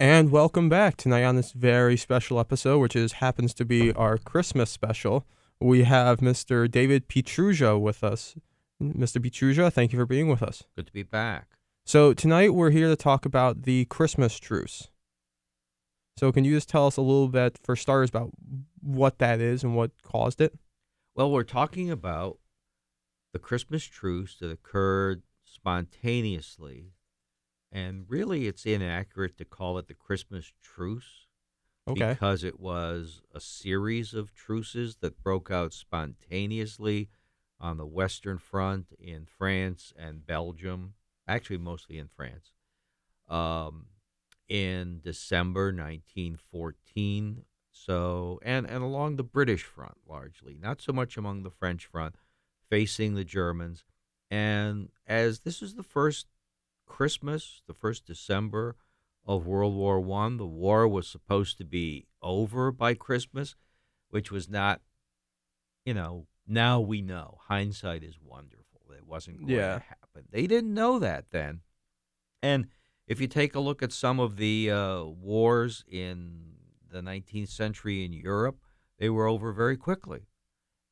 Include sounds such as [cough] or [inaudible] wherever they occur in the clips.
And welcome back tonight on this very special episode, which is happens to be our Christmas special. We have Mr. David Pietrusza with us. Mr. Pietrusza, thank you for being with us. Good to be back. So tonight we're here to talk about the Christmas truce. So can you just tell us a little bit, for starters, about what that is and what caused it? Well, we're talking about the Christmas truce that occurred spontaneously, and really it's inaccurate to call it the Christmas truce Okay. because it was a series of truces that broke out spontaneously on the Western Front in France and Belgium, actually mostly in France. Um, in December 1914. So, and, and along the British front largely, not so much among the French front, facing the Germans. And as this is the first Christmas, the first December of World War One, the war was supposed to be over by Christmas, which was not, you know, now we know. Hindsight is wonderful. It wasn't going Yeah. to happen. They didn't know that then. And if you take a look at some of the uh, wars in the 19th century in Europe, they were over very quickly.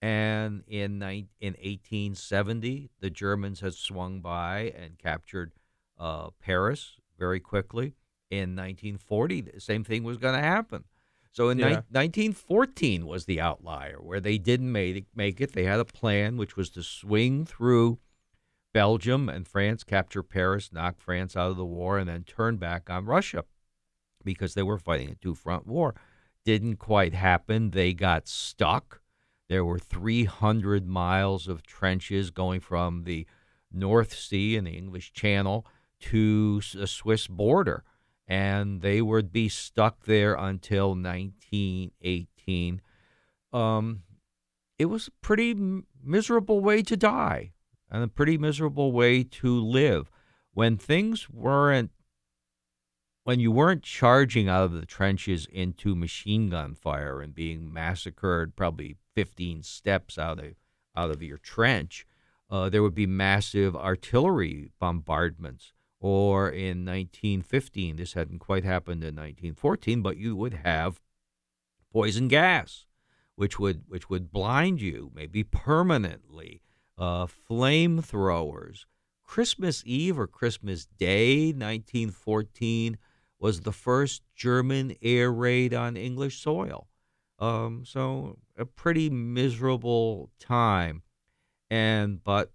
And in nine, in 1870, the Germans had swung by and captured uh, Paris very quickly. In 1940, the same thing was going to happen. So in Yeah. nine 1914 was the outlier where they didn't make it, make it. They had a plan which was to swing through Belgium and France, capture Paris, knock France out of the war, and then turn back on Russia because they were fighting a two front war. Didn't quite happen. They got stuck. There were 300 miles of trenches going from the North Sea and the English Channel to the Swiss border. And they would be stuck there until 1918. Um, it was a pretty miserable way to die and a pretty miserable way to live when things weren't when you weren't charging out of the trenches into machine gun fire and being massacred probably 15 steps out of out of your trench uh, there would be massive artillery bombardments or in 1915 this hadn't quite happened in 1914 but you would have poison gas which would which would blind you maybe permanently uh, flamethrowers. Christmas Eve or Christmas Day, 1914, was the first German air raid on English soil. Um, so a pretty miserable time, and but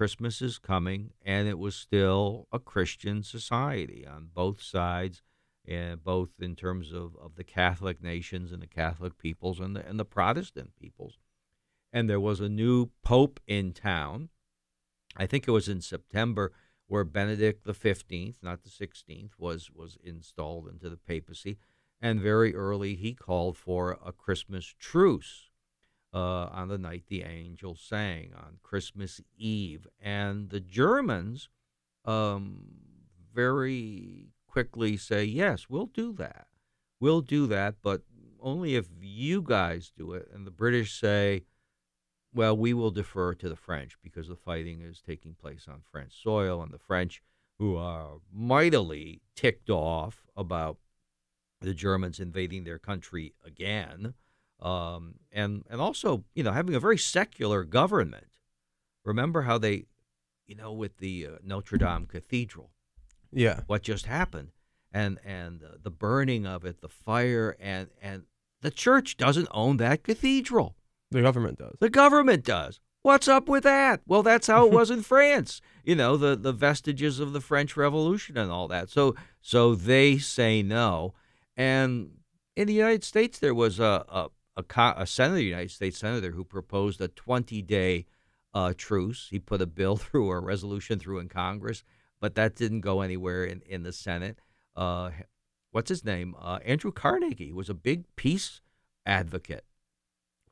Christmas is coming, and it was still a Christian society on both sides, and both in terms of, of the Catholic nations and the Catholic peoples and the and the Protestant peoples and there was a new pope in town. I think it was in September where Benedict the fifteenth, not the sixteenth, was was installed into the papacy, and very early he called for a Christmas truce uh, on the night the angels sang on Christmas Eve, and the Germans um, very quickly say, "Yes, we'll do that. We'll do that, but only if you guys do it." And the British say well, we will defer to the French because the fighting is taking place on French soil, and the French, who are mightily ticked off about the Germans invading their country again, um, and and also you know having a very secular government. Remember how they, you know, with the uh, Notre Dame Cathedral, Yeah. what just happened, and and uh, the burning of it, the fire, and and the church doesn't own that cathedral. The government does. The government does. What's up with that? Well, that's how it [laughs] was in France. You know, the the vestiges of the French Revolution and all that. So so they say no. And in the United States, there was a a, a, co- a senator, United States senator, who proposed a 20 day uh, truce. He put a bill [laughs] through, or a resolution through in Congress, but that didn't go anywhere in in the Senate. Uh, what's his name? Uh, Andrew Carnegie was a big peace advocate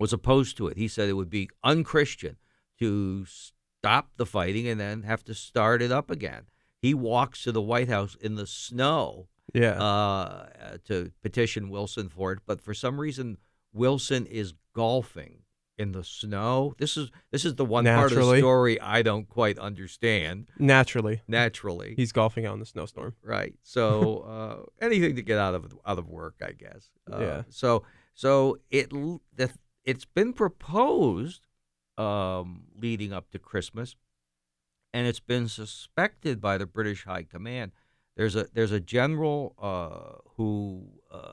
was opposed to it. He said it would be unchristian to stop the fighting and then have to start it up again. He walks to the White House in the snow Yeah. uh, to petition Wilson for it, but for some reason Wilson is golfing in the snow. This is this is the one part of the story I don't quite understand. Naturally, Naturally, he's golfing out in the snowstorm. right? So [laughs] uh, anything to get out of out of work, I guess. Uh, Yeah. So so it it's been proposed um, leading up to Christmas, and it's been suspected by the British High Command. There's a there's a general uh, who uh,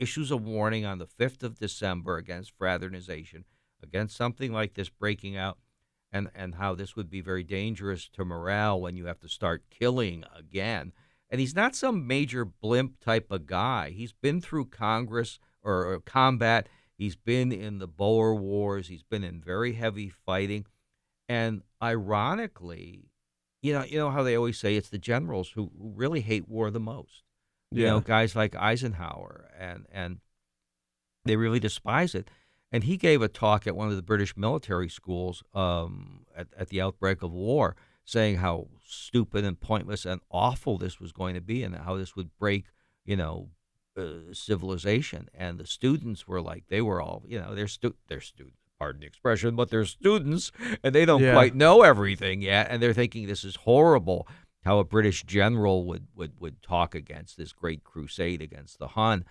issues a warning on the fifth of December against fraternization, against something like this breaking out, and and how this would be very dangerous to morale when you have to start killing again. And he's not some major blimp type of guy. He's been through Congress or, or combat. He's been in the Boer Wars. He's been in very heavy fighting, and ironically, you know, you know how they always say it's the generals who, who really hate war the most. You know, guys like Eisenhower and and they really despise it. And he gave a talk at one of the British military schools um, at, at the outbreak of war, saying how stupid and pointless and awful this was going to be, and how this would break, you know, uh, civilization. And the students were like, they were all, you know, they're stu- they're students. Pardon the expression, but they're students and they don't Yeah. quite know everything yet, and they're thinking this is horrible. How a British general would would would talk against this great crusade against the Hun,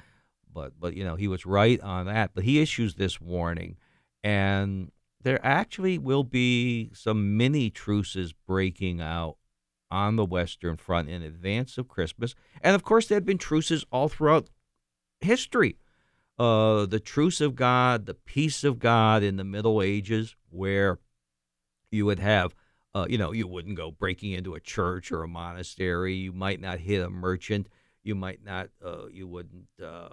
but but you know he was right on that. But he issues this warning, and there actually will be some mini truces breaking out on the Western Front in advance of Christmas, and of course there have been truces all throughout history. Uh, the truce of God, the peace of God in the Middle Ages, where you would have uh, you know, you wouldn't go breaking into a church or a monastery. You might not hit a merchant. You might not. Uh, you wouldn't uh,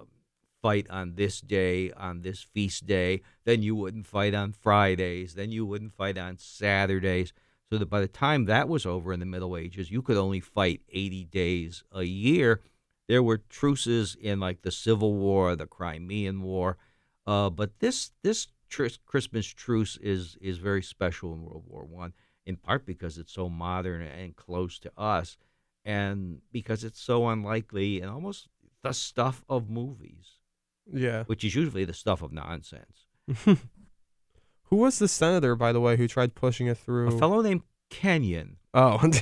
fight on this day, on this feast day. Then you wouldn't fight on Fridays. Then you wouldn't fight on Saturdays. So that by the time that was over in the Middle Ages, you could only fight 80 days a year. There were truces in like the Civil War, the Crimean War, uh, but this this tr- Christmas truce is is very special in World War One in part because it's so modern and close to us, and because it's so unlikely and almost the stuff of movies, Yeah. which is usually the stuff of nonsense. [laughs] Who was the senator, by the way, who tried pushing it through? A fellow named Kenyon. oh. [laughs]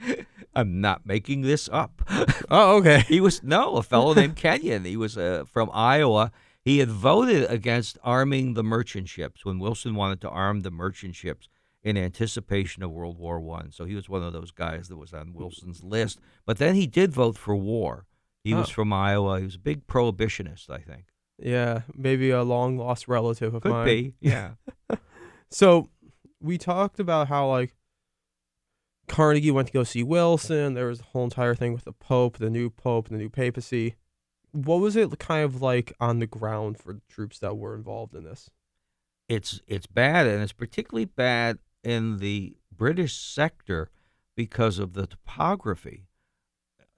[laughs] I'm not making this up. oh, okay. he was no a fellow named Kenyon. He was uh, from Iowa. He had voted against arming the merchant ships when Wilson wanted to arm the merchant ships in anticipation of World War One. So he was one of those guys that was on Wilson's list. But then he did vote for war. He was Oh. from Iowa. He was a big prohibitionist, I think. Yeah, maybe a long lost relative of Could mine. be, [laughs] yeah. So we talked about how like Carnegie went to go see Wilson. There was the whole entire thing with the Pope, the new Pope, the new papacy. What was it kind of like on the ground for the troops that were involved in this? it's it's bad, and it's particularly bad in the British sector because of the topography.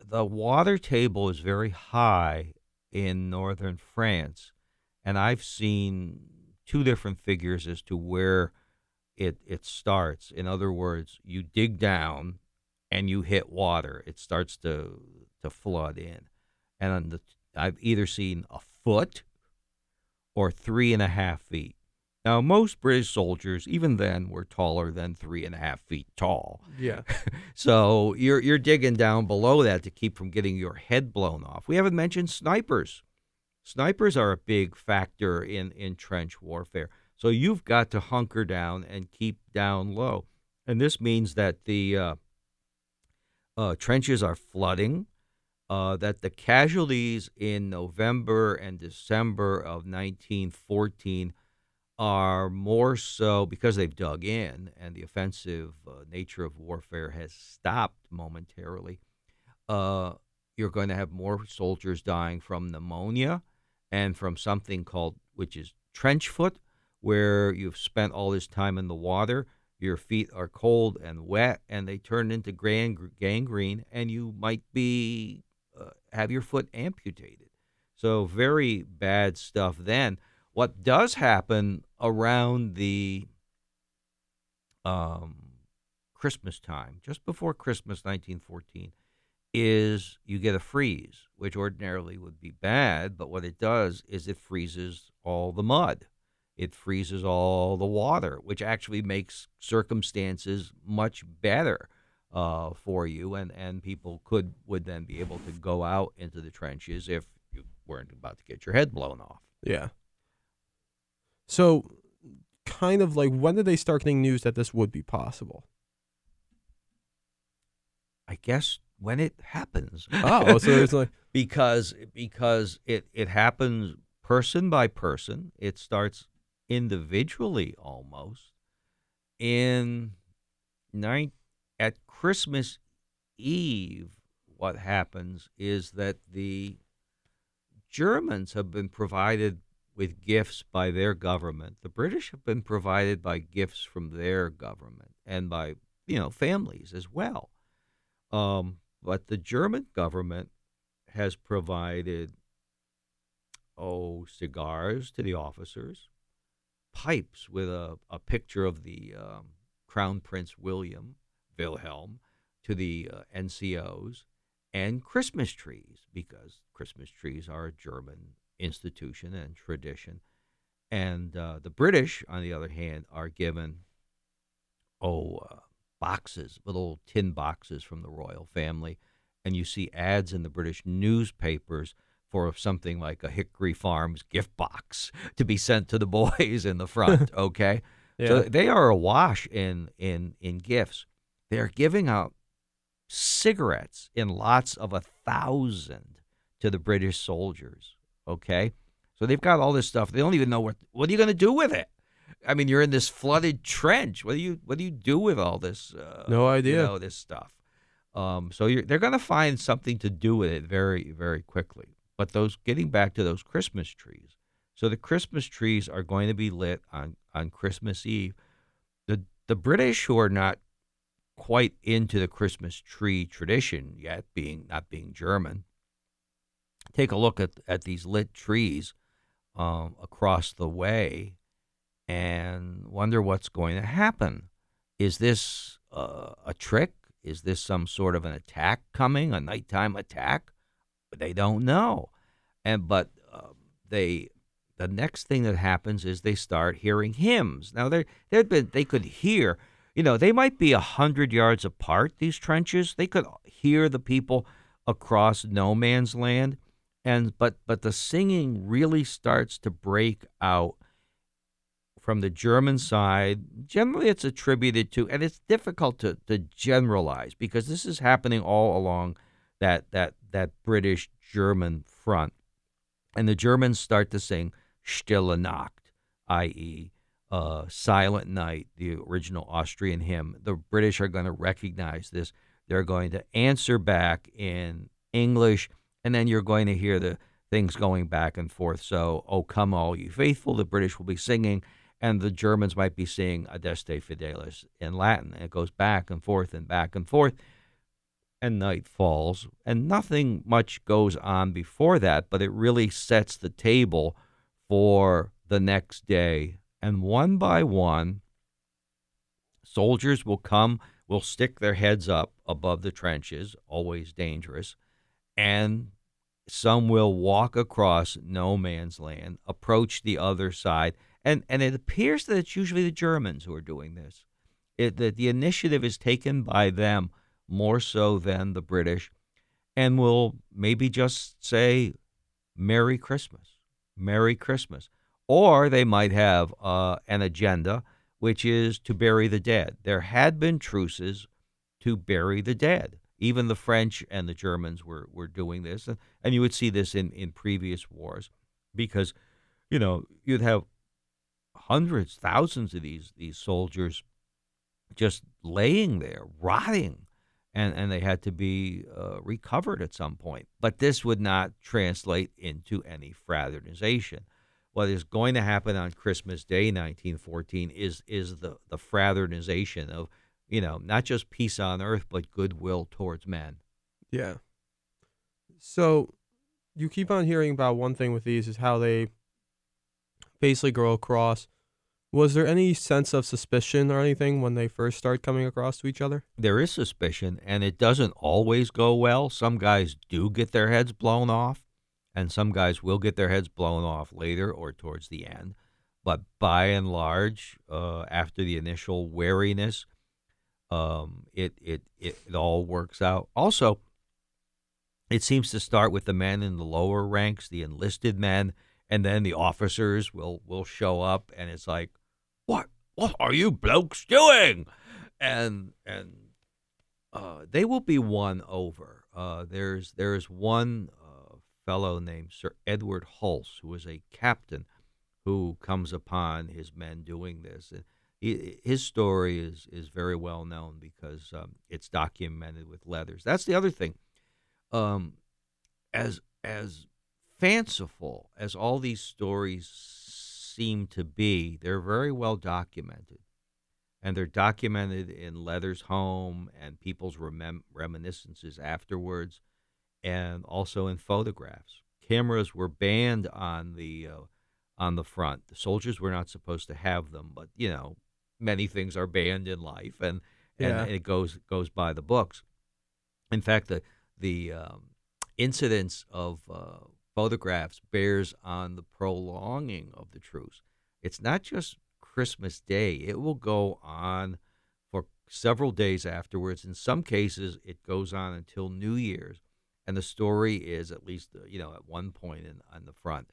The water table is very high in northern France, and I've seen two different figures as to where it it starts. In other words, you dig down and you hit water, it starts to to flood in, and the, I've either seen a foot or three and a half feet. Now, most British soldiers, even then, were taller than three and a half feet tall. Yeah. [laughs] So you're you're digging down below that to keep from getting your head blown off. We haven't mentioned snipers. Snipers are a big factor in, in trench warfare. So you've got to hunker down and keep down low. And this means that the uh, uh, trenches are flooding, uh, that the casualties in November and December of 1914 are more so because they've dug in and the offensive uh, nature of warfare has stopped momentarily. Uh, you're going to have more soldiers dying from pneumonia and from something called, which is trench foot, where you've spent all this time in the water. Your feet are cold and wet, and they turn into gang- gangrene, and you might be uh, have your foot amputated. So very bad stuff. Then what does happen around the um, Christmas time, just before Christmas, 1914, is you get a freeze, which ordinarily would be bad, but what it does is it freezes all the mud it freezes all the water, which actually makes circumstances much better uh, for you, and, and people could would then be able to go out into the trenches if you weren't about to get your head blown off. Yeah. So, kind of like when did they start getting news that this would be possible? I guess when it happens. Oh, so it's like [laughs] because because it it happens person by person. It starts individually almost. In nine at Christmas Eve, what happens is that the Germans have been provided with gifts by their government. The British have been provided by gifts from their government and by you know families as well. Um, but the German government has provided oh cigars to the officers, pipes with a, a picture of the um, Crown Prince William Wilhelm to the uh, NCOs, and Christmas trees because Christmas trees are a German institution and tradition. And uh, the British, on the other hand, are given oh uh, boxes, little tin boxes from the royal family, and you see ads in the British newspapers for something like a Hickory Farms gift box [laughs] to be sent to the [laughs] boys in the front. [laughs] Okay, yeah. so they are awash in in in gifts. They're giving out cigarettes in lots of a thousand to the British soldiers. Okay, so they've got all this stuff. They don't even know what what are you going to do with it. I mean, you're in this flooded trench. What do you what do you do with all this? Uh, No idea. You know this stuff. Um, so you're, they're going to find something to do with it very very quickly. But those getting back to those Christmas trees. So the Christmas trees are going to be lit on on Christmas Eve. The the British who are not quite into the Christmas tree tradition yet, being not being German, take a look at at these lit trees um, across the way and wonder what's going to happen. Is this uh, a trick? Is this some sort of an attack coming, a nighttime attack? They don't know, and but uh, they the next thing that happens is they start hearing hymns. Now they they'd been they could hear, you know, they might be a hundred yards apart. These trenches, they could hear the people across no man's land, and but but the singing really starts to break out from the German side. Generally, it's attributed to, and it's difficult to, to generalize because this is happening all along that that that British German front, and the Germans start to sing Stille Nacht, i.e., uh, Silent Night, the original Austrian hymn. The British are going to recognize this. They're going to answer back in English, and then you're going to hear the things going back and forth. So, "Oh come all you faithful," the British will be singing, and the Germans might be singing "Adeste Fideles" in Latin. And it goes back and forth and back and forth and night falls, and nothing much goes on before that, but it really sets the table for the next day. And one by one, soldiers will come, will stick their heads up above the trenches, always dangerous, and some will walk across no man's land, approach the other side, and, and it appears that it's usually the Germans who are doing this. It, that the initiative is taken by them more so than the British, and will maybe just say, Merry Christmas, Merry Christmas. Or they might have uh, an agenda, which is to bury the dead. There had been truces to bury the dead. Even the French and the Germans were, were doing this. And, and you would see this in, in previous wars because, you know, you'd have hundreds, thousands of these, these soldiers just laying there, rotting and, and they had to be uh, recovered at some point. But this would not translate into any fraternization. What is going to happen on Christmas Day, 1914, is is the the fraternization of, you know, not just peace on earth, but goodwill towards men. Yeah. So you keep on hearing about one thing with these is how they basically grow across. Was there any sense of suspicion or anything when they first start coming across to each other? There is suspicion, and it doesn't always go well. Some guys do get their heads blown off, and some guys will get their heads blown off later or towards the end. but by and large, uh, after the initial wariness, um, it, it it it all works out. Also, it seems to start with the men in the lower ranks, the enlisted men, and then the officers will will show up, and it's like, what what are you blokes doing? And and uh, they will be won over. Uh, there's there's one uh, fellow named Sir Edward Hulse who is a captain who comes upon his men doing this. And his story is is very well known because um, it's documented with letters. That's the other thing. Um, as as fanciful as all these stories seem to be, they're very well documented. And they're documented in letters home and people's reminiscences afterwards, and also in photographs. Cameras were banned on the uh, on the front. The soldiers were not supposed to have them, but you know, many things are banned in life, and and Yeah. it goes goes by the books. In fact, the the um, incidence of uh, photographs bears on the prolonging of the truce. It's not just Christmas Day; it will go on for several days afterwards. In some cases, it goes on until New Year's, and the story is at least uh, you know at one point in on the front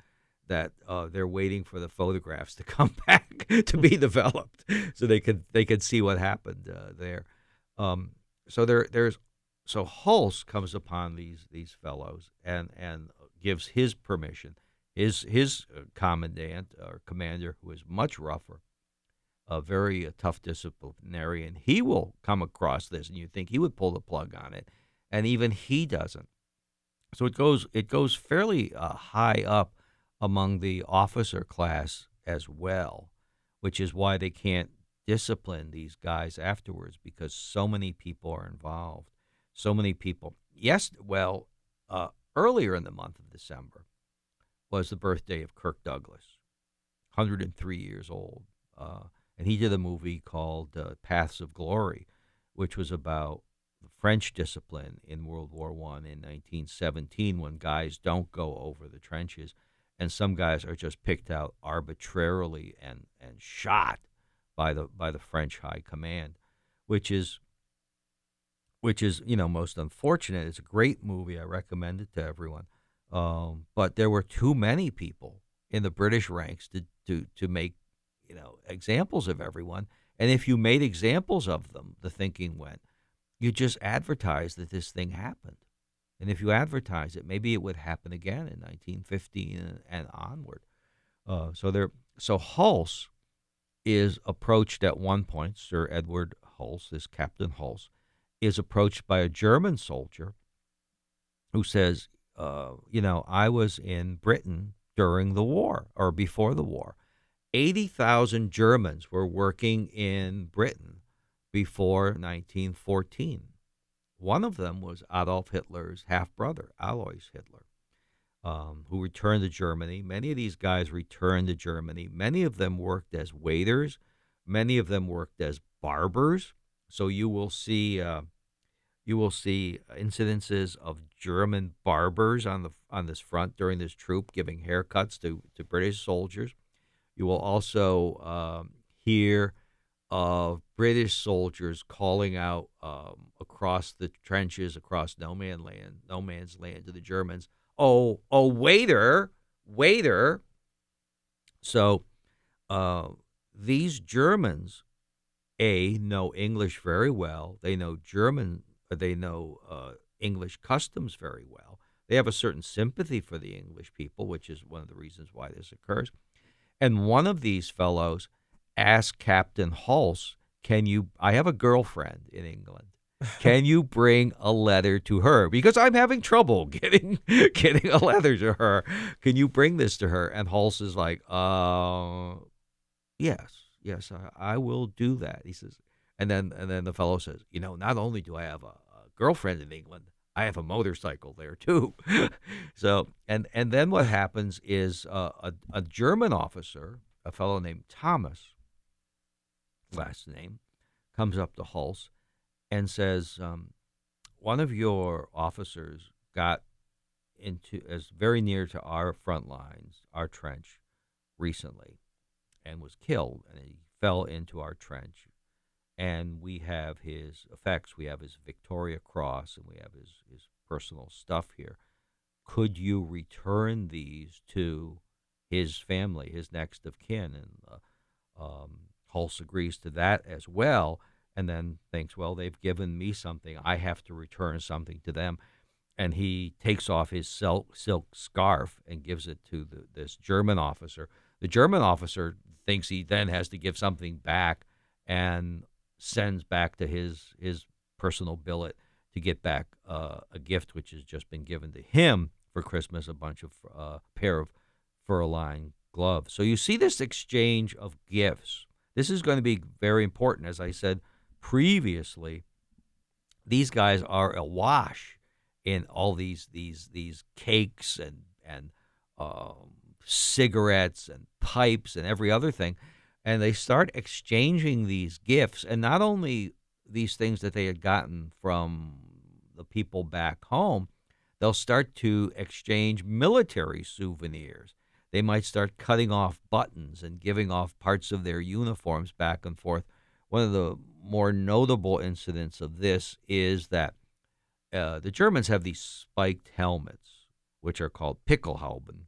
that uh, they're waiting for the photographs to [laughs] come back to be developed, so they could they could see what happened uh, there. Um, so there there's so Hulse comes upon these these fellows and and gives his permission. His his uh, commandant or commander, who is much rougher, a very uh, tough disciplinarian, he will come across this, and you think he would pull the plug on it, and even he doesn't. So it goes it goes fairly uh, high up among the officer class as well, which is why they can't discipline these guys afterwards because so many people are involved. So many people. Yes, well, uh, earlier in the month of December was the birthday of Kirk Douglas, 103 years old. Uh, and he did a movie called uh, Paths of Glory, which was about French discipline in World War One in 1917 when guys don't go over the trenches and some guys are just picked out arbitrarily and, and shot by the by the French high command, which is which is you know most unfortunate. It's a great movie. I recommend it to everyone. Um, but there were too many people in the British ranks to, to to make you know examples of everyone. And if you made examples of them, the thinking went, you just advertised that this thing happened. And if you advertise it, maybe it would happen again in 1915 and, and onward. Uh, so there, so Hulse is approached at one point. Sir Edward Hulse, this Captain Hulse, is approached by a German soldier who says, uh, "You know, I was in Britain during the war or before the war. Eighty thousand Germans were working in Britain before 1914." One of them was Adolf Hitler's half brother, Alois Hitler, um, who returned to Germany. Many of these guys returned to Germany. Many of them worked as waiters. Many of them worked as barbers. So you will see, uh, you will see incidences of German barbers on the on this front during this troop giving haircuts to to British soldiers. You will also um, hear of British soldiers calling out um, across the trenches, across no man land, no man's land to the Germans. Oh, oh, waiter, waiter. So uh, these Germans, a know English very well. They know German. They know uh, English customs very well. They have a certain sympathy for the English people, which is one of the reasons why this occurs. And one of these fellows asked Captain Hulse, "Can you? I have a girlfriend in England. Can you bring a letter to her? Because I'm having trouble [laughs] getting getting a letter to her. Can you bring this to her?" And Hulse is like, "Uh, yes, yes, I, I will do that." He says, and then and then the fellow says, "You know, not only do I have a, a girlfriend in England." I have a motorcycle there too, [laughs] so and and then what happens is uh, a a German officer, a fellow named Thomas, last name, comes up to Hulse and says, um, "One of your officers got into as very near to our front lines, our trench, recently, and was killed, and he fell into our trench. And we have his effects. We have his Victoria Cross, and we have his his personal stuff here. Could you return these to his family, his next of kin? And uh, um, Hulse agrees to that as well, and then thinks, well, they've given me something. I have to return something to them. And he takes off his silk, silk scarf and gives it to the, this German officer. The German officer thinks he then has to give something back and sends back to his his personal billet to get back uh, a gift which has just been given to him for Christmas, a bunch of uh, pair of fur-lined gloves. So you see this exchange of gifts. This is going to be very important, as I said previously. These guys are awash in all these these these cakes and and um, cigarettes and pipes and every other thing, and they start exchanging these gifts, and not only these things that they had gotten from the people back home, they'll start to exchange military souvenirs. They might start cutting off buttons and giving off parts of their uniforms back and forth. One of the more notable incidents of this is that uh, the Germans have these spiked helmets, which are called Pickelhauben.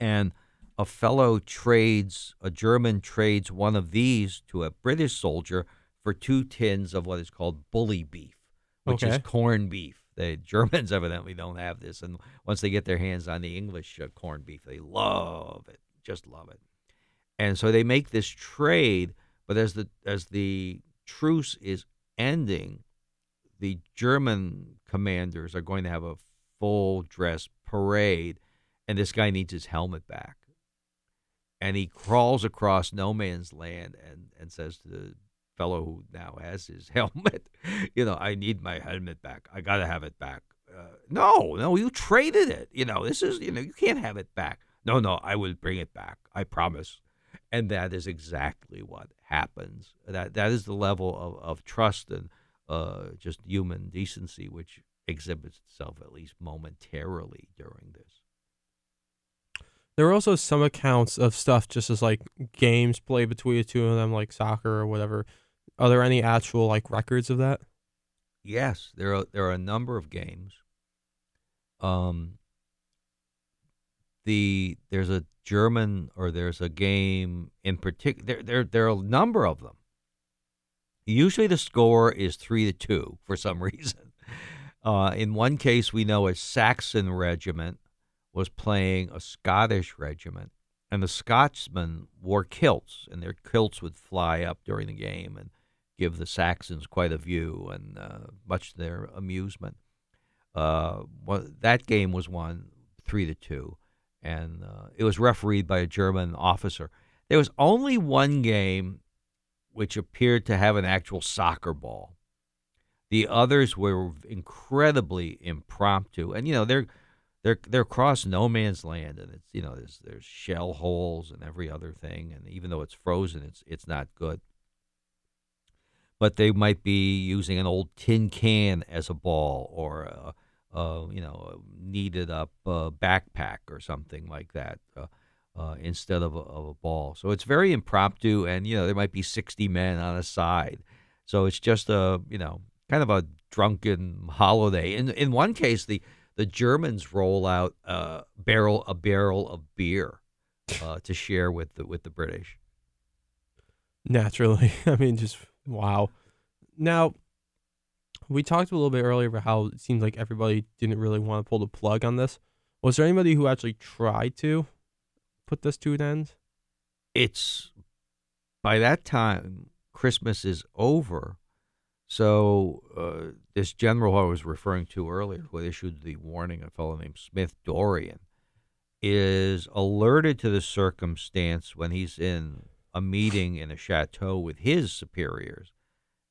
And a fellow trades, a German trades one of these to a British soldier for two tins of what is called bully beef, which Okay. is corned beef. The [laughs] Germans evidently don't have this, and once they get their hands on the English uh, corned beef, they love it, just love it. And so they make this trade, but as the as the truce is ending, the German commanders are going to have a full dress parade, and this guy needs his helmet back. And he crawls across no man's land and, and says to the fellow who now has his [laughs] helmet, you know, I need my helmet back. I got to have it back. Uh, no, no, you traded it. You know, this is, you know, you can't have it back. No, no, I will bring it back. I promise. And that is exactly what happens. That that is the level of, of trust and uh, just human decency which exhibits itself at least momentarily during this. There were also some accounts of stuff just as like games played between the two of them, like soccer or whatever. Are there any actual like records of that? Yes, there are there are a number of games. Um, the there's a German or there's a game in particular. There, there there are a number of them. Usually the score is three to two for some [laughs] reason. Uh, in one case, we know a Saxon regiment was playing a Scottish regiment, and the Scotsmen wore kilts, and their kilts would fly up during the game and give the Saxons quite a view, and uh, much to their amusement. Uh, one, that game was won three to two, and uh, it was refereed by a German officer. There was only one game which appeared to have an actual soccer ball. The others were incredibly impromptu, and you know they're they're they're across no man's land, and it's you know there's there's shell holes and every other thing, and even though it's frozen, it's it's not good. But they might be using an old tin can as a ball, or a, a you know a kneaded up uh, backpack or something like that. Uh, uh, instead of a, of a ball. So it's very impromptu, and you know there might be sixty men on a side. So it's just a you know kind of a drunken holiday. In in one case, the the Germans roll out a barrel a barrel of beer uh, to share with the with the British. Naturally. [laughs] I mean, just wow. Now, we talked a little bit earlier about how it seems like everybody didn't really want to pull the plug on this. Was there anybody who actually tried to put this to an end? It's by that time Christmas is over. So uh, this general I was referring to earlier, who issued the warning, a fellow named Smith Dorian, is alerted to the circumstance when he's in a meeting in a chateau with his superiors,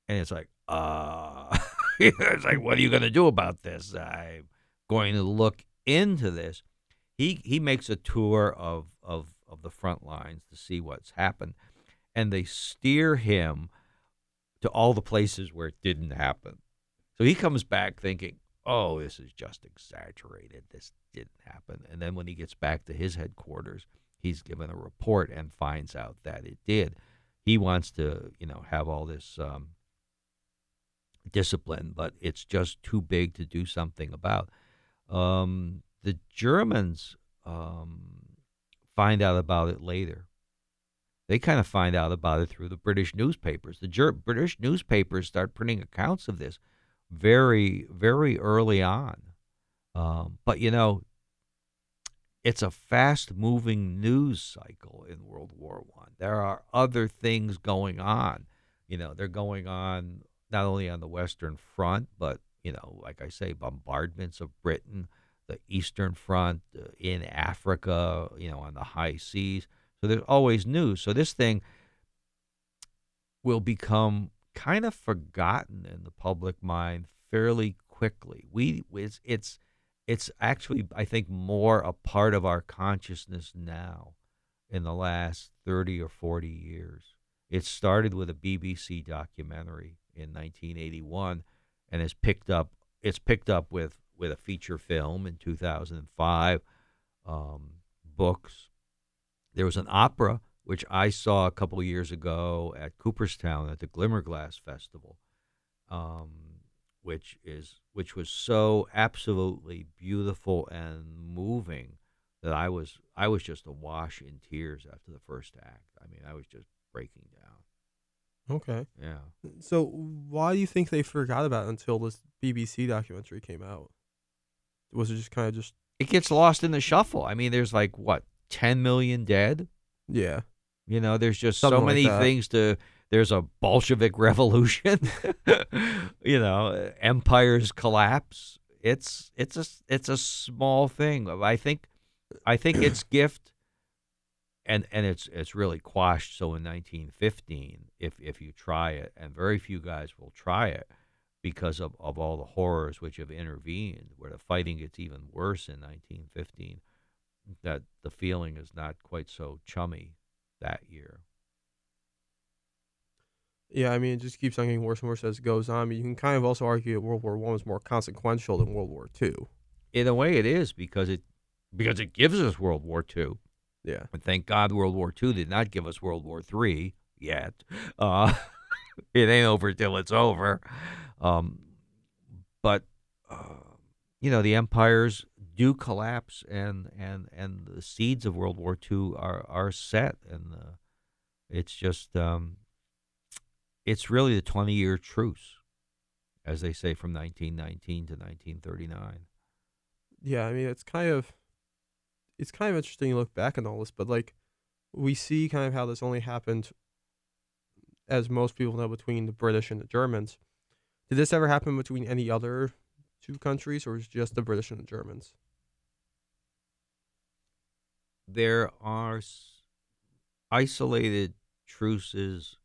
and it's like, uh, [laughs] [laughs] it's like, what are you going to do about this? I'm going to look into this. He he makes a tour of of of the front lines to see what's happened, and they steer him to all the places where it didn't happen. So he comes back thinking, "Oh, this is just exaggerated. This didn't happen." And then when he gets back to his headquarters, he's given a report and finds out that it did. He wants to, you know, have all this um, discipline, but it's just too big to do something about. Um, the Germans um, find out about it later. They kind of find out about it through the British newspapers. The Ger- British newspapers start printing accounts of this very, very early on. Um, but you know, it's a fast-moving news cycle in World War One. There are other things going on. You know, they're going on not only on the Western Front, but you know, like I say, bombardments of Britain, the Eastern Front, uh, in Africa, you know, on the high seas. So there's always news. So this thing will become kind of forgotten in the public mind fairly quickly. We it's it's it's actually I think more a part of our consciousness now in the last 30 or 40 years. It started with a BBC documentary in 1981 and has picked up it's picked up with with a feature film in 2005 um, books there was an opera which I saw a couple years ago at Cooperstown at the Glimmerglass Festival, um, which is which was so absolutely beautiful and moving that I was I was just awash in tears after the first act. I mean, I was just breaking down. Okay. Yeah. So why do you think they forgot about it until this BBC documentary came out? Was it just kind of just It gets lost in the shuffle. I mean, there's like what 10 million dead. yeah? You know, there's just Something so like many that. things to. There's a Bolshevik revolution. [laughs] you know, empires collapse. It's it's a it's a small thing. I think I think its gift, and and it's it's really quashed. So in 1915, if if you try it, and very few guys will try it because of, of all the horrors which have intervened, where the fighting gets even worse in 1915 that the feeling is not quite so chummy that year. Yeah, I mean, it just keeps on getting worse and worse as it goes on. I mean, you can kind of also argue that World War One was more consequential than World War Two. In a way, it is because it because it gives us World War II. Yeah. And thank God World War II did not give us World War III yet. Uh, [laughs] it ain't over till it's over. Um, but uh, you know the empires do collapse, and and and the seeds of World War II are are set, and uh, it's just um, it's really the twenty year truce, as they say, from 1919 to 1939. Yeah, I mean, it's kind of it's kind of interesting to look back on all this, but like we see kind of how this only happened, as most people know, between the British and the Germans. Did this ever happen between any other two countries, or it just the British and the Germans? there are isolated truces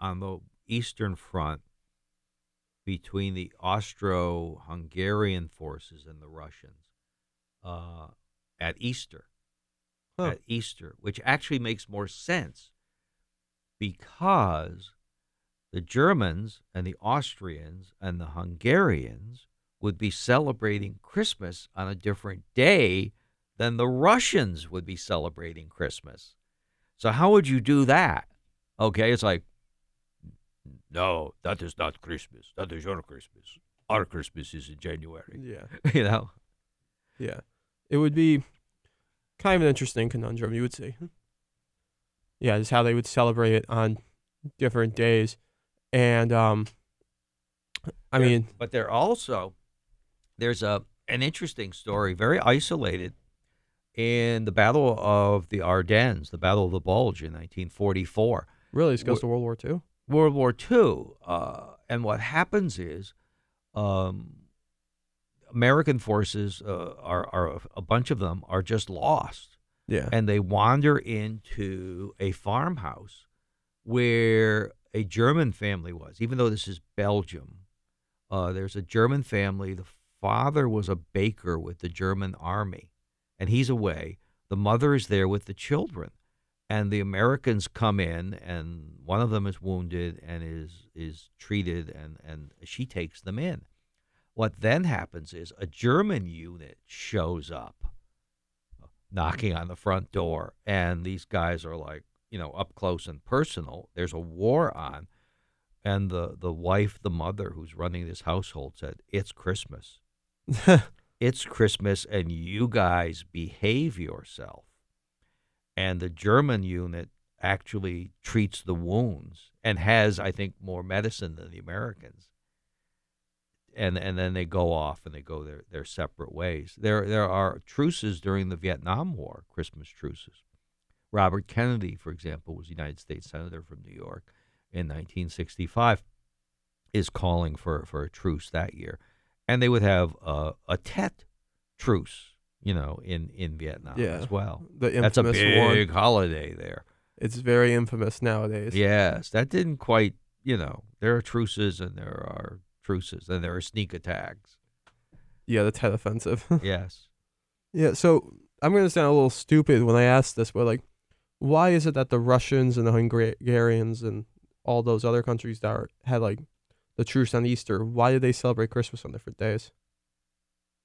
on the Eastern Front between the Austro Hungarian forces and the Russians uh, at Easter. Huh. At Easter, which actually makes more sense because the Germans and the Austrians and the Hungarians would be celebrating Christmas on a different day than the Russians would be celebrating Christmas. So how would you do that? Okay, it's like no, that is not Christmas. That is your Christmas. Our Christmas is in January. Yeah, [laughs] you know. yeah. It would be kind of an interesting conundrum, you would say. Yeah, just how they would celebrate it on different days, and um, I There- mean, but there also there's a an interesting story, very isolated, in the Battle of the Ardennes, the Battle of the Bulge in 1944. really, this goes to World War Two. World War II. Uh, and what happens is um, American forces uh, are, are a bunch of them are just lost, Yeah, and they wander into a farmhouse where a German family was. Even though this is Belgium, uh, there's a German family. The father was a baker with the German army, and he's away. The mother is there with the children and the Americans come in, and one of them is wounded and is is treated, and and she takes them in. What then happens is a German unit shows up, knocking on the front door, and these guys are like, you know, up close and personal. There's a war on, and the the wife, the mother who's running this household, said, "It's Christmas. [laughs] it's Christmas, and you guys behave yourself." And the German unit actually treats the wounds and has, I think, more medicine than the Americans. And and then they go off and they go their, their separate ways. There there are truces during the Vietnam War, Christmas truces. Robert Kennedy, for example, was United States Senator from New York in 1965, is calling for, for a truce that year. And they would have a, a Tet truce, you know, in, in Vietnam Yeah. as well. The That's a infamous big holiday there. It's very infamous nowadays. Yes, that didn't quite, you know, there are truces and there are truces and there are sneak attacks. Yeah, the Tet offensive. [laughs] Yes. yeah, so I'm gonna sound a little stupid when I ask this, but like, why is it that the Russians and the Hungarians and all those other countries that are, had like the truce on Easter, why do they celebrate Christmas on different days?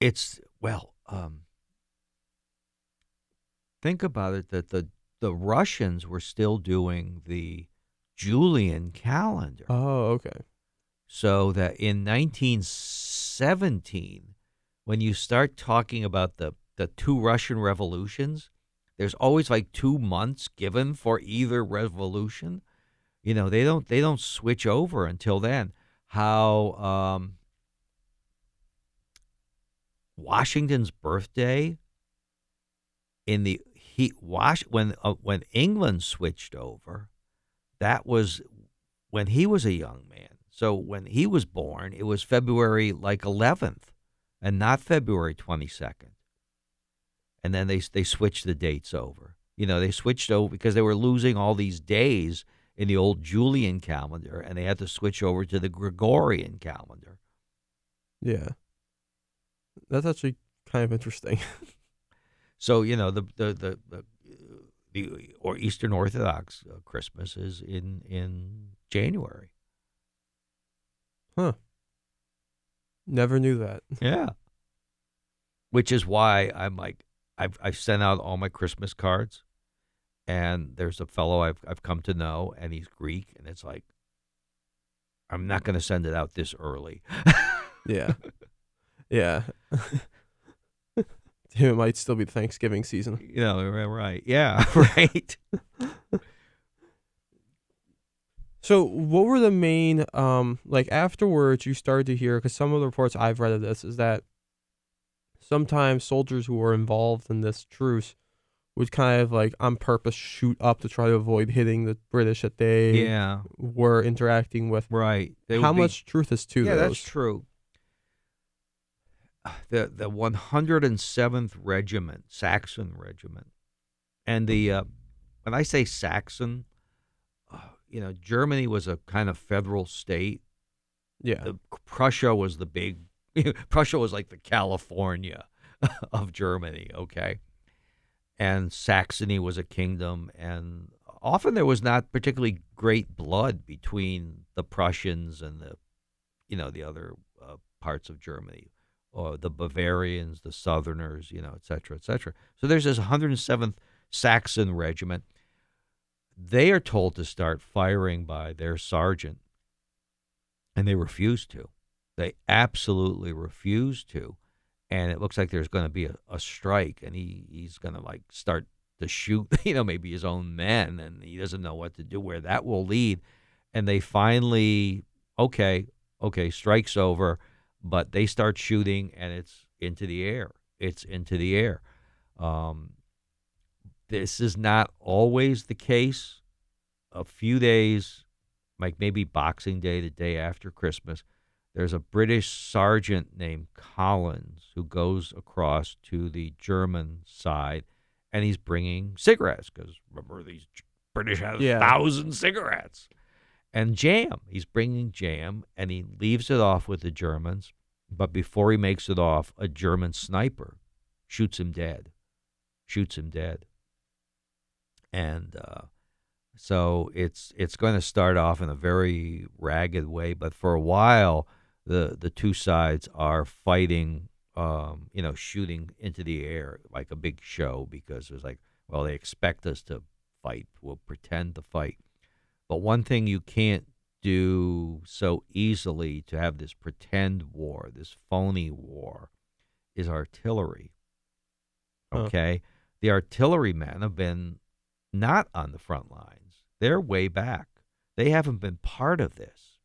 It's well, um think about it that the the Russians were still doing the Julian calendar. Oh, okay. So that in 1917, when you start talking about the, the two Russian revolutions, there's always like two months given for either revolution. You know, they don't they don't switch over until then. How um, Washington's birthday in the he Wash when uh, when England switched over, that was when he was a young man. So when he was born, it was February like 11th and not February 22nd. And then they they switched the dates over. You know, they switched over because they were losing all these days in the old Julian calendar and they had to switch over to the Gregorian calendar. Yeah. That's actually kind of interesting. [laughs] So, you know, the the the, the, the or Eastern Orthodox uh, Christmas is in in January. Never knew that. [laughs] Yeah. Which is why I'm like I've I've sent out all my Christmas cards and there's a fellow I've I've come to know and he's Greek and it's like I'm not going to send it out this early. [laughs] Yeah. yeah. Damn, [laughs] it might still be Thanksgiving season. you know, right, right. Yeah, right. So, what were the main, um, like afterwards, you started to hear, because some of the reports I've read of this is that sometimes soldiers who were involved in this truce would kind of like on purpose shoot up to try to avoid hitting the British that they yeah, were interacting with. right. They How would be- much truth is to yeah, those? that's true. The the 107th Regiment, Saxon Regiment, and the uh, when I say Saxon, you know, Germany was a kind of federal state. Yeah. The, Prussia was the big. [laughs] Prussia was like the California [laughs] of Germany. Okay, and Saxony was a kingdom, and often there was not particularly great blood between the Prussians and the, you know, the other uh, parts of Germany, or the Bavarians, the Southerners, you know, et cetera, et cetera. So there's this 107th Saxon Regiment. They are told to start firing by their sergeant, and they refuse to. They absolutely refuse to. And it looks like there's going to be a, a strike, and he, he's going to like start to shoot, [laughs] you know, maybe his own men, and he doesn't know what to do, where that will lead. And they finally, okay, okay, strike's over, but they start shooting, and it's into the air. It's into the air. Um, this is not always the case. A few days, like maybe Boxing Day, the day after Christmas, there's a British sergeant named Collins who goes across to the German side and he's bringing cigarettes because remember, these British have Yeah. a thousand cigarettes and jam. He's bringing jam and he leaves it off with the Germans. But before he makes it off, a German sniper shoots him dead. Shoots him dead. And uh, so it's it's going to start off in a very ragged way, but for a while, the the two sides are fighting um, you know, shooting into the air like a big show because it was like, well, they expect us to fight. We'll pretend to fight. But one thing you can't do so easily to have this pretend war, this phony war, is artillery. Huh. Okay? The artillerymen have been not on the front lines, they're way back. They haven't been part of this.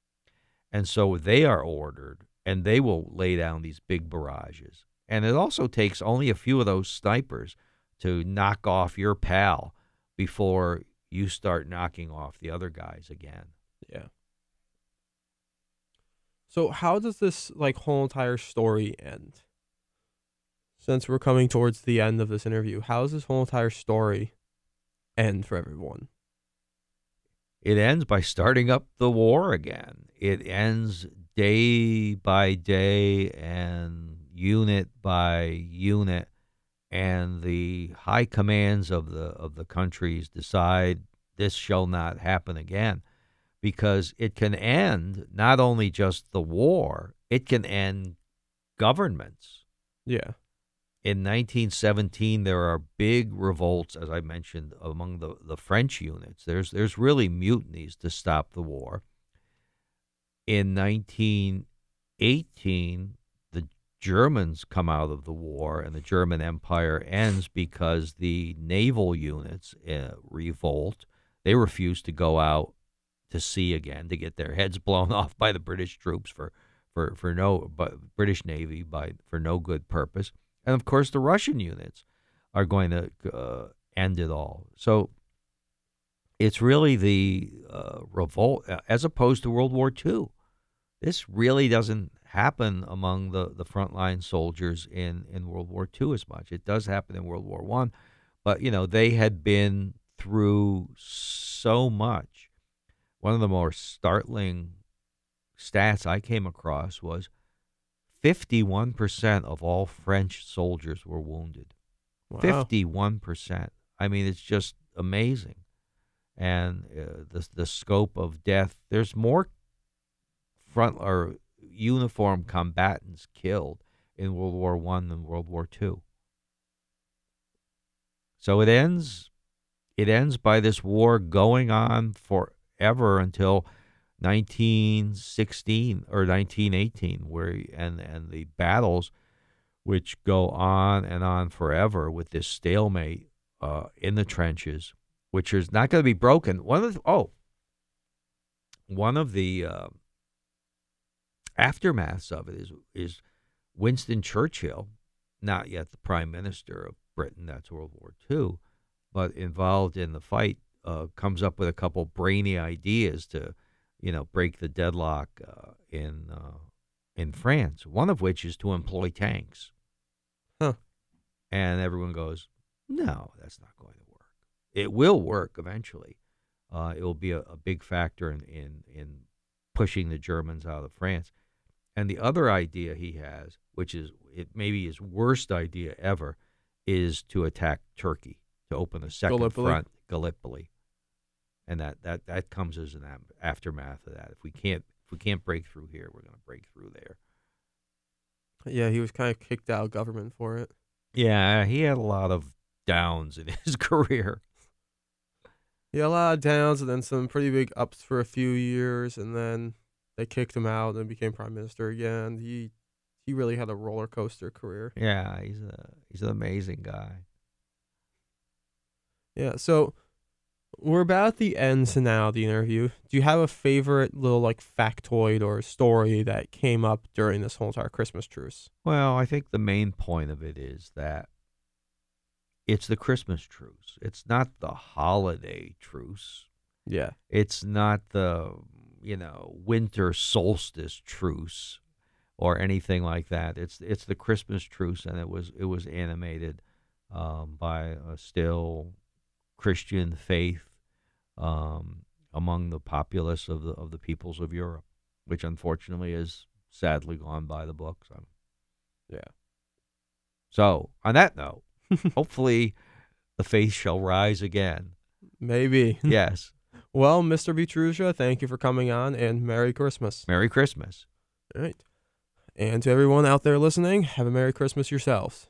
And so they are ordered and they will lay down these big barrages. And it also takes only a few of those snipers to knock off your pal before you start knocking off the other guys again. Yeah. So how does this like whole entire story end? Since we're coming towards the end of this interview, how does this whole entire story end for everyone? It ends by starting up the war again. It ends day by day and unit by unit and the high commands of the of the countries decide this shall not happen again because it can end not only just the war, it can end governments. Yeah. In 1917, there are big revolts, as I mentioned, among the, the French units. There's there's really mutinies to stop the war. In 1918, the Germans come out of the war, and the German Empire ends because the naval units uh, revolt. They refuse to go out to sea again to get their heads blown [laughs] off by the British troops for for for no British Navy by for no good purpose, and of course the Russian units are going to uh, end it all. So it's really the uh, revolt as opposed to World War II. This really doesn't happen among the the frontline soldiers in in World War II as much. It does happen in World War One, but you know they had been through so much. One of the more startling stats I came across was 51% of all French soldiers were wounded. Wow. 51%. I mean, it's just amazing. And uh, the the scope of death, there's more front or uniform combatants killed in World War 1 than World War 2. So it ends it ends by this war going on forever until 1916 or 1918 where and and the battles which go on and on forever with this stalemate uh, in the trenches which is not going to be broken. One of the, oh. One of the uh, aftermaths of it is is Winston Churchill not yet the prime minister of Britain that's World War II but involved in the fight uh, comes up with a couple brainy ideas to you know, break the deadlock uh, in uh, in France. One of which is to employ tanks. Huh. And everyone goes, "No, that's not going to work. It will work eventually. Uh, it will be a, a big factor in, in in pushing the Germans out of France." And the other idea he has, which is it maybe his worst idea ever, is to attack Turkey to open a second Gallipoli. front, Gallipoli and that that that comes as an aftermath of that. If we can't if we can't break through here, we're going to break through there. Yeah, he was kind of kicked out of government for it. Yeah, he had a lot of downs in [laughs] his career. Had a lot of downs and then some pretty big ups for a few years, and then they kicked him out and became prime minister again. He he really had a roller coaster career. Yeah, he's a he's an amazing guy. Yeah, so we're about at the end so now of the interview. Do you have a favorite little like factoid or story that came up during this whole entire Christmas truce? Well, I think the main point of it is that it's the Christmas truce. It's not the holiday truce. Yeah. It's not the you know winter solstice truce or anything like that. It's it's the Christmas truce, and it was it was animated um, by a still Christian faith um, among the populace of the of the peoples of Europe, which unfortunately is sadly gone by the books. Yeah. So on that note, [laughs] hopefully the faith shall rise again. Maybe. [laughs] Yes. well, Mr. Pietrusza, thank you for coming on and Merry Christmas. Merry Christmas. All right. And to everyone out there listening, have a Merry Christmas yourselves.